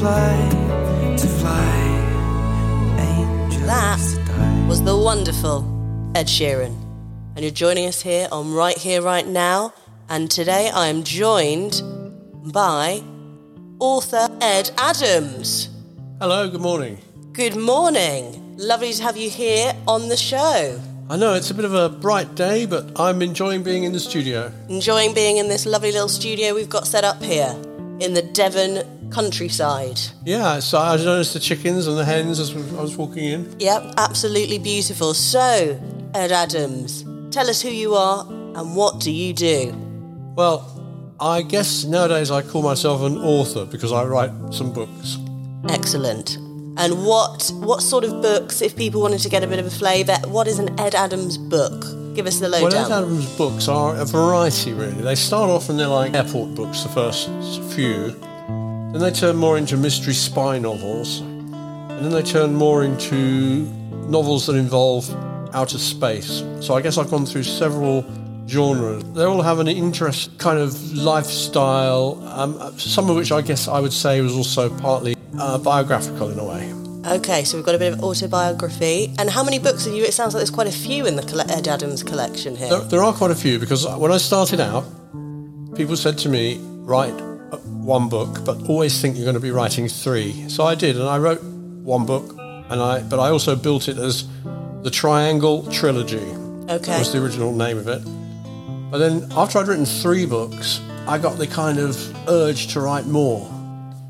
fly, to fly. Angels That die. was the wonderful Ed Sheeran. And you're joining us here on Right Here, Right Now. And today I am joined by author Ed Adams. Hello, good morning. Good morning. Lovely to have you here on the show. I know it's a bit of a bright day, but I'm enjoying being in the studio. Enjoying being in this lovely little studio we've got set up here in the Devon countryside. Yeah, so I noticed the chickens and the hens as I was walking in. Yep, absolutely beautiful. So, Ed Adams, tell us who you are and what do you do? Well, I guess nowadays I call myself an author because I write some books. Excellent. And what what sort of books, if people wanted to get a bit of a flavour, what is an Ed Adams book? Give us the Well, lowdown. Ed Adams' books are a variety, really. They start off and they're like airport books, the first few. Then they turn more into mystery spy novels. And then they turn more into novels that involve outer space. So I guess I've gone through several genres. They all have an interest, kind of lifestyle, um, some of which I guess I would say was also partly uh, biographical in a way. Okay, so we've got a bit of autobiography. And how many books are you? It sounds like there's quite a few in the Ed Adams collection here. There, there are quite a few because when I started out, people said to me, write one book, but always think you're going to be writing three. So I did, and I wrote one book, and I but I also built it as the Triangle Trilogy. Okay. was the original name of it. But then after I'd written three books, I got the kind of urge to write more.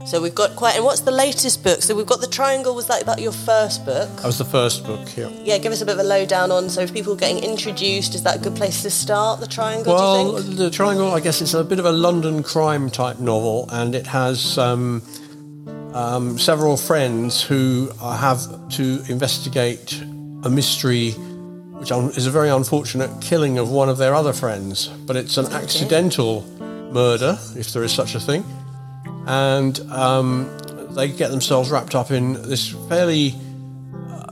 So we've got quite. And what's the latest book? So we've got the Triangle. Was that about your first book? That was the first book here. Yeah, give us a bit of a lowdown on. So if people are getting introduced, is that a good place to start? The Triangle. Well, do you think? the Triangle, I guess it's a bit of a London crime type novel, and it has um, um, several friends who have to investigate a mystery, which is a very unfortunate killing of one of their other friends. But it's an accidental murder, if there is such a thing, and um, they get themselves wrapped up in this fairly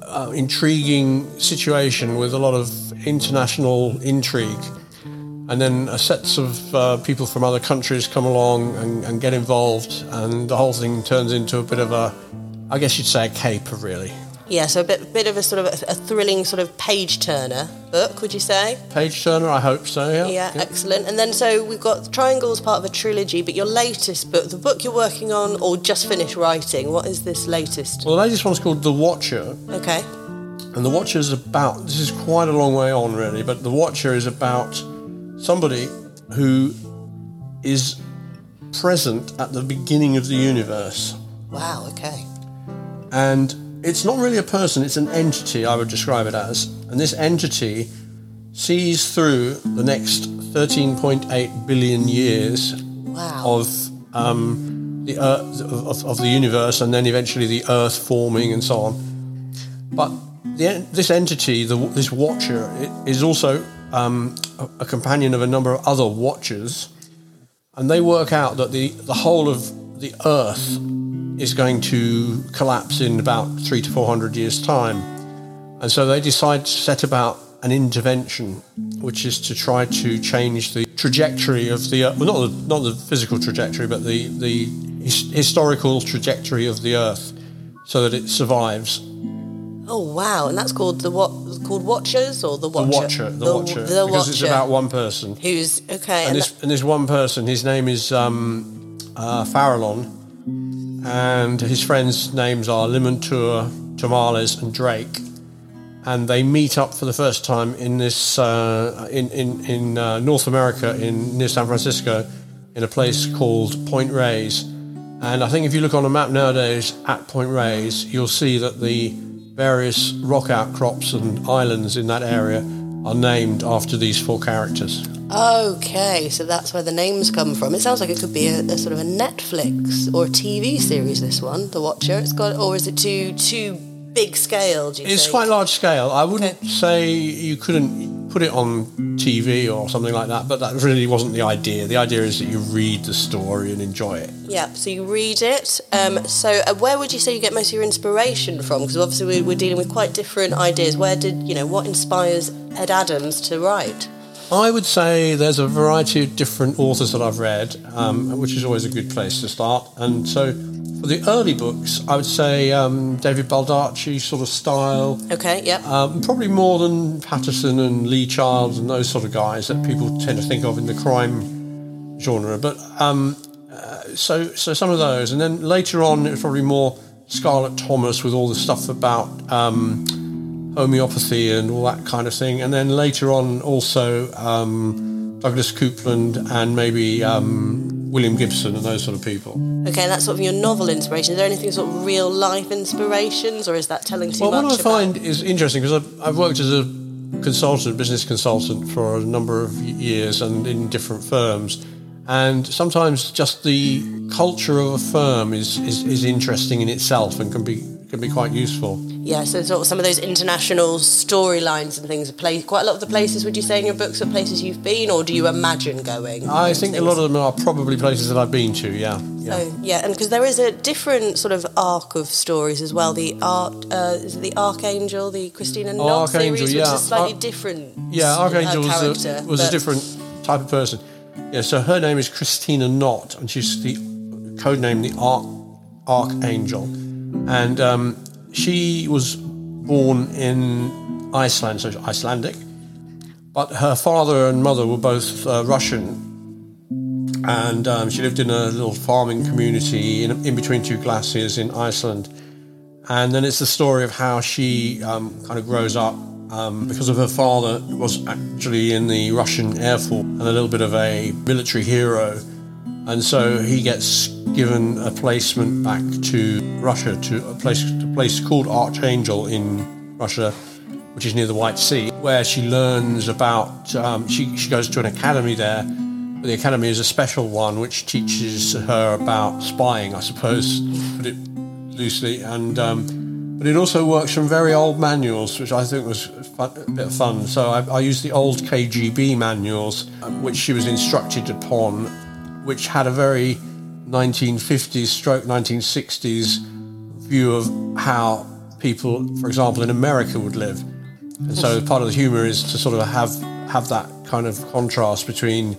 uh, intriguing situation with a lot of international intrigue. And then uh, sets of uh, people from other countries come along and, and get involved, and the whole thing turns into a bit of a, I guess you'd say, a caper, really. Yeah, so a bit, bit of a sort of a, a thrilling sort of page turner book, would you say? Page turner, I hope so. Yeah. Yeah, excellent. And then so we've got Triangle's part of a trilogy, but your latest book, the book you're working on or just finished writing, what is this latest? Well, the latest one's called The Watcher, Okay. and The Watcher is about. This is quite a long way on, really, but The Watcher is about somebody who is present at the beginning of the universe. Wow, okay. and it's not really a person it's an entity i would describe it as. And this entity sees through the next 13.8 billion years Wow. of um, the earth, of, of the universe and then eventually the earth forming and so on. But the, this entity the, this watcher is also um, a, a companion of a number of other watchers. And they work out that the, the whole of the earth is going to collapse in about three to four hundred years' time. And so they decide to set about an intervention, which is to try to change the trajectory of the well, not the, not the physical trajectory, but the, the his, historical trajectory of the Earth, so that it survives. Oh wow, and that's called the what called Watchers or the Watcher? The Watcher? Watcher, the, Watcher, The because it's about one person. Who's okay? and And this and this one person, his name is um, uh, Farallon, and his friends' names are Limantour, Tomales, and Drake, and they meet up for the first time in this uh, in in in uh, North America, in near San Francisco, in a place called Point Reyes, and I think if you look on a map nowadays at Point Reyes, you'll see that the various rock outcrops and islands in that area are named after these four characters. Okay, so that's where the names come from. It sounds like it could be a, a sort of a Netflix or a TV series. This one, The Watcher. It's got, or is it too too big scale? Do you It's think? quite large scale. I wouldn't Okay. say you couldn't put it on TV or something like that, but that really wasn't the idea. The idea is that you read the story and enjoy it. Yeah, so you read it. Um, so, uh, where would you say you get most of your inspiration from? Because obviously we- we're dealing with quite different ideas. Where did you know what inspires Ed Adams to write? I would say there's a variety of different authors that I've read, um, which is always a good place to start. And so the early books, I would say um, David Baldacci sort of style. Okay, yep. Um, probably more than Patterson and Lee Childs and those sort of guys that people tend to think of in the crime genre. But um, uh, so so some of those, and then later on, it's probably more Scarlett Thomas with all the stuff about um, homeopathy and all that kind of thing. And then later on, also um, Douglas Coupland and maybe um, William Gibson and those sort of people. Okay, that's sort of your novel inspiration. Is there anything sort of real life inspirations, or is that telling too Well, much? Well, what I about- find is interesting because I've, I've worked as a consultant, business consultant, for a number of years and in different firms. And sometimes just the culture of a firm is, is, is interesting in itself and can be can be quite useful. Yeah, so sort of some of those international storylines and things. Play quite a lot of the places. Would you say in your books are places you've been, or do you imagine going? I think a lot of them are probably places that I've been to. Yeah, yeah. Oh, yeah, and because there is a different sort of arc of stories as well. The art uh, is it the Archangel, the Christina Knott Archangel, series, yeah. which is slightly Ar- different. Yeah, uh, Archangel was, character, a, was a different type of person. Yeah, so her name is Christina Knott, and she's the code name the Arch, Archangel, and um, she was born in Iceland, so Icelandic, but her father and mother were both uh, Russian, and um, she lived in a little farming community in, in between two glaciers in Iceland. And then it's the story of how she um, kind of grows up um, because of her father was actually in the Russian Air Force and a little bit of a military hero. And so he gets given a placement back to Russia, to a place, a place called Archangel in Russia, which is near the White Sea, where she learns about, um, she, she goes to an academy there. The academy is a special one which teaches her about spying, I suppose, put it loosely, and um, but it also works from very old manuals, which I think was fun, a bit of fun. So I, I used the old KGB manuals, um, which she was instructed upon, which had a very 1950s stroke 1960s view of how people, for example, in America would live. And so part of the humour is to sort of have have that kind of contrast between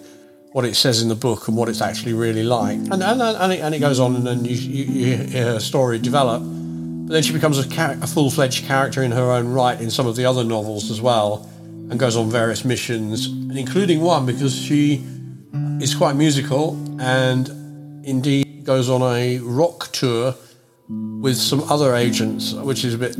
what it says in the book and what it's actually really like. And and, and, it, and it goes on, and then you, you, hear her story develop. But then she becomes a, char- a full fledged character in her own right in some of the other novels as well, and goes on various missions, including one because she is quite musical and indeed goes on a rock tour with some other agents, which is a bit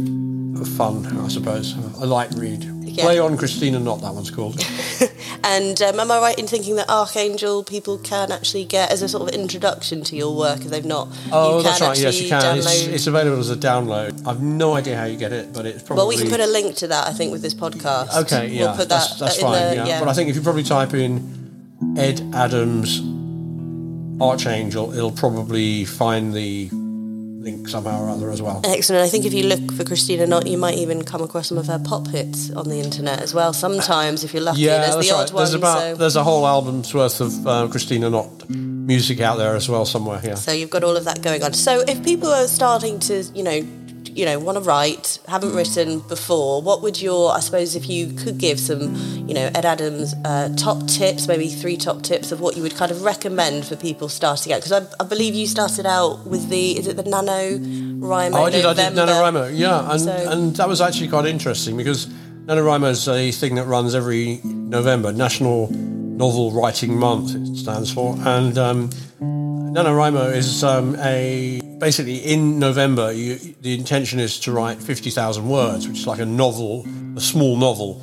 fun, I suppose. A light read. Yeah. Play on Christina, not that one's called. And um, am I right in thinking that Archangel people can actually get as a sort of introduction to your work if they've not? Oh, you that's can right. Yes, you can. It's, it's available as a download. I've no idea how you get it, but it's probably. well, we can put a link to that, I think, with this podcast. Okay, yeah, we'll put that's, that that's in fine. the yeah. but I think if you probably type in Ed Adams Archangel, it'll probably find the link somehow or other as well. Excellent. I think if you look for Christina Knott, you might even come across some of her pop hits on the internet as well. Sometimes, if you're lucky, Yeah, there's the right. odd one. There's about so. there's a whole album's worth of uh, Christina Knott music out there as well somewhere. Yeah. So you've got all of that going on. So if people are starting to, you know, you know, want to write, haven't written before, what would your, I suppose, if you could give some, you know, Ed Adams uh, top tips, maybe three top tips of what you would kind of recommend for people starting out? Because I, I believe you started out with the, is it the NaNoWriMo? Oh, I did. I did November? NaNoWriMo. Yeah, and So- and that was actually quite interesting because NaNoWriMo is a thing that runs every November, National Novel Writing Month. It stands for, and um, NaNoWriMo is um, a basically in November. You, the intention is to write fifty thousand words, which is like a novel, a small novel,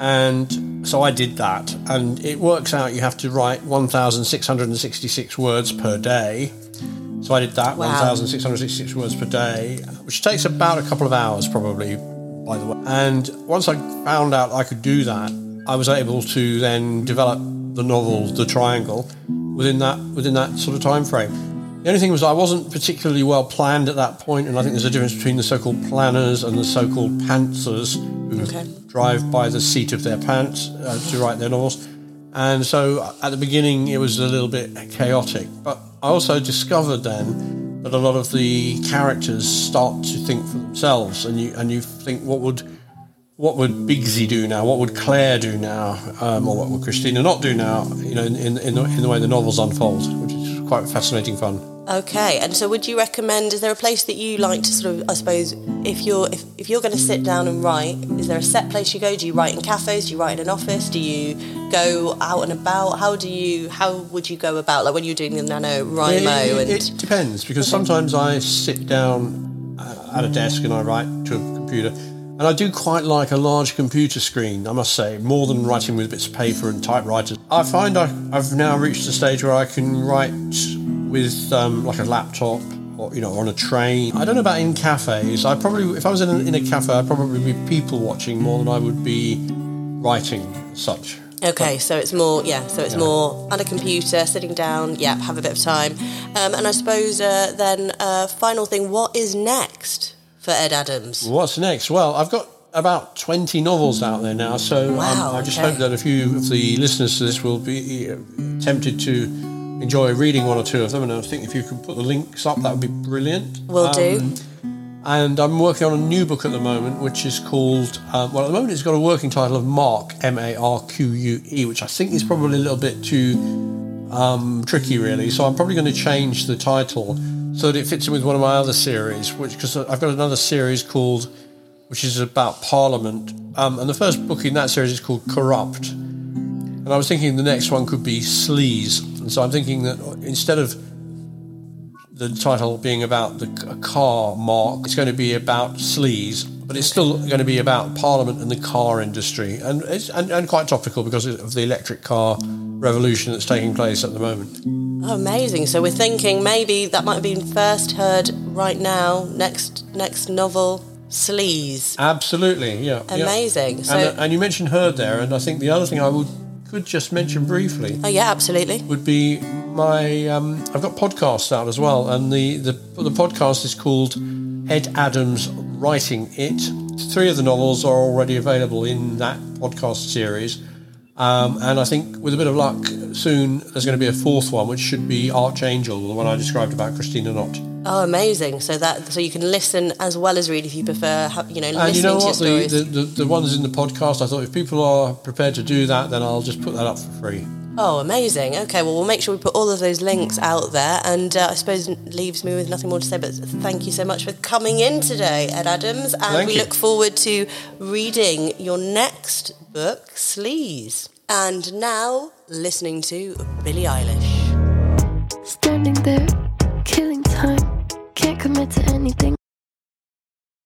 and so I did that, and it works out you have to write one thousand six hundred and sixty-six words per day. So I did that, Wow. 1,666 words per day, which takes about a couple of hours probably, by the way. And once I found out I could do that, I was able to then develop the novel, The Triangle, within that within that sort of time frame. The only thing was I wasn't particularly well planned at that point, and I think there's a difference between the so-called planners and the so-called pantsers who Okay. drive by the seat of their pants uh, to write their novels. And so at the beginning, it was a little bit chaotic. But I also discovered then that a lot of the characters start to think for themselves, and you and you think, what would what would Bigsy do now? What would Claire do now? Um, or what would Christina Knott do now? You know, in, in, in, the, in the way the novels unfold, which quite fascinating fun. Okay, and so would you recommend? Is there a place that you like to sort of? I suppose if you're if, if you're going to sit down and write, is there a set place you go? Do you write in cafes? Do you write in an office? Do you go out and about? How do you? How would you go about? Like when you're doing the It, and it depends because sometimes I sit down uh, at a desk and I write to a computer, and I do quite like a large computer screen. I must say, more than writing with bits of paper and typewriters. I find I, I've now reached a stage where I can write with um, like a laptop or you know on a train. I don't know about in cafes. I probably if I was in a, in a cafe, I'd probably be people watching more than I would be writing such. Okay, so it's more, yeah, so it's more on a computer, sitting down, yeah, have a bit of time. Um, and I suppose uh, then, uh, final thing, what is next for Ed Adams? What's next? Well, I've got about 20 novels out there now, so um, I just okay. hope that a few of the listeners to this will be uh, tempted to enjoy reading one or two of them. And I think if you could put the links up, that would be brilliant. Will do. Um, And I'm working on a new book at the moment, which is called, um, well, at the moment it's got a working title of Marque, M A R Q U E, which I think is probably a little bit too um, tricky, really. So I'm probably going to change the title so that it fits in with one of my other series, which, because I've got another series called, which is about Parliament. Um, and the first book in that series is called Corrupt. And I was thinking the next one could be Sleaze. And so I'm thinking that instead of the title being about the car marque. It's going to be about sleaze, but it's still going to be about Parliament and the car industry, and it's and, and quite topical because of the electric car revolution that's taking place at the moment. Oh, amazing. So we're thinking maybe that might have been first heard right now, next next novel, Sleaze. Absolutely, yeah. yeah. Amazing. And, So- uh, and you mentioned Heard there, and I think the other thing I would could just mention briefly Oh, yeah, absolutely. would be my um, I've got podcasts out as well, and the, the the podcast is called Ed Adams Writing It. Three of the novels are already available in that podcast series, um, and I think with a bit of luck, soon there's going to be a fourth one, which should be Archangel, the one I described about Christina Knott. Oh, amazing. So that so you can listen as well as read if you prefer, you know, And you know what? The, the, the, the ones in the podcast, I thought if people are prepared to do that, then I'll just put that up for free. Oh, amazing. Okay, well, we'll make sure we put all of those links out there. And uh, I suppose leaves me with nothing more to say, but thank you so much for coming in today, Ed Adams. And Thank we you. look forward to reading your next book, Sleaze. And now, listening to Billie Eilish. Standing there, killing time. Can't commit to anything.